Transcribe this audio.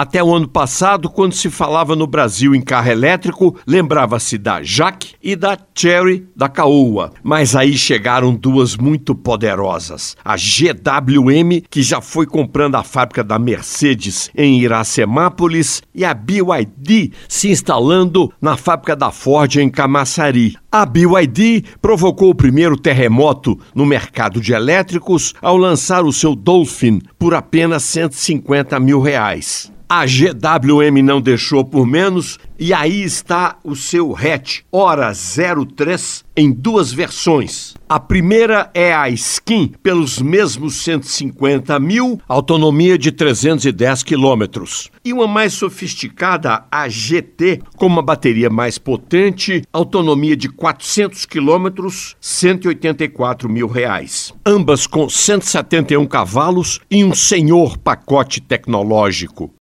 Até o ano passado, quando se falava no Brasil em carro elétrico, lembrava-se da Jaque e da Cherry da Caoa. Mas aí chegaram duas muito poderosas. A GWM, que já foi comprando a fábrica da Mercedes em Iracemápolis, e a BYD se instalando na fábrica da Ford em Camaçari. A BYD provocou o primeiro terremoto no mercado de elétricos ao lançar o seu Dolphin por apenas 150 mil reais. A GWM não deixou por menos e aí está o seu hatch Hora 03 em duas versões. A primeira é a Skin pelos mesmos 150 mil, autonomia de 310 quilômetros. E uma mais sofisticada, a GT, com uma bateria mais potente, autonomia de 400 quilômetros, 184 mil reais. Ambas com 171 cavalos e um senhor pacote tecnológico.